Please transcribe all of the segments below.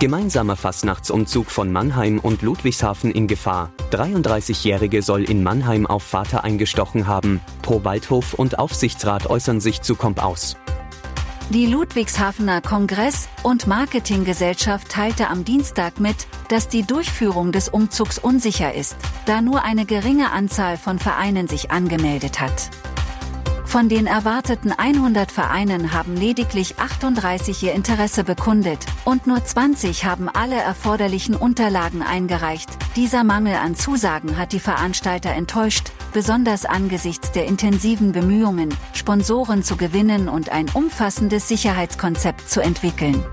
Gemeinsamer Fastnachtsumzug von Mannheim und Ludwigshafen in Gefahr. 33-Jährige soll in Mannheim auf Vater eingestochen haben. Pro Waldhof und Aufsichtsrat äußern sich zu Komp aus. Die Ludwigshafener Kongress- und Marketinggesellschaft teilte am Dienstag mit, dass die Durchführung des Umzugs unsicher ist, da nur eine geringe Anzahl von Vereinen sich angemeldet hat. Von den erwarteten 100 Vereinen haben lediglich 38 ihr Interesse bekundet und nur 20 haben alle erforderlichen Unterlagen eingereicht. Dieser Mangel an Zusagen hat die Veranstalter enttäuscht, besonders angesichts der intensiven Bemühungen, Sponsoren zu gewinnen und ein umfassendes Sicherheitskonzept zu entwickeln.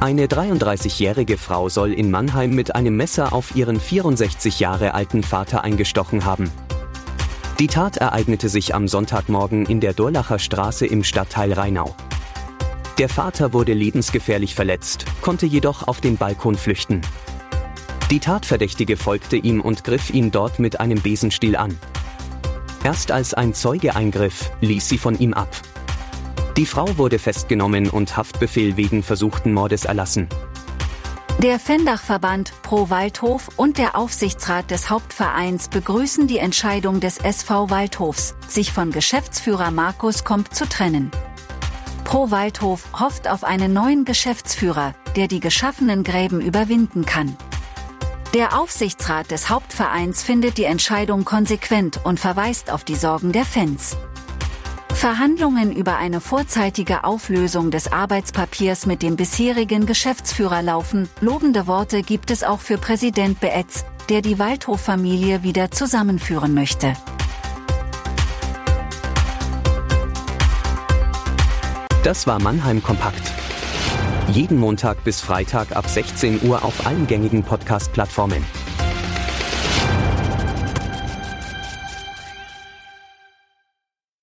Eine 33-jährige Frau soll in Mannheim mit einem Messer auf ihren 64 Jahre alten Vater eingestochen haben. Die Tat ereignete sich am Sonntagmorgen in der Durlacher Straße im Stadtteil Rheinau. Der Vater wurde lebensgefährlich verletzt, konnte jedoch auf den Balkon flüchten. Die Tatverdächtige folgte ihm und griff ihn dort mit einem Besenstiel an. Erst als ein Zeuge eingriff, ließ sie von ihm ab. Die Frau wurde festgenommen und Haftbefehl wegen versuchten Mordes erlassen. Der Fendachverband Pro Waldhof und der Aufsichtsrat des Hauptvereins begrüßen die Entscheidung des SV Waldhofs, sich von Geschäftsführer Markus Komp zu trennen. Pro Waldhof hofft auf einen neuen Geschäftsführer, der die geschaffenen Gräben überwinden kann. Der Aufsichtsrat des Hauptvereins findet die Entscheidung konsequent und verweist auf die Sorgen der Fans. Verhandlungen über eine vorzeitige Auflösung des Arbeitspapiers mit dem bisherigen Geschäftsführer laufen. Lobende Worte gibt es auch für Präsident Beetz, der die Waldhof-Familie wieder zusammenführen möchte. Das war Mannheim Kompakt. Jeden Montag bis Freitag ab 16 Uhr auf allen gängigen Podcast-Plattformen.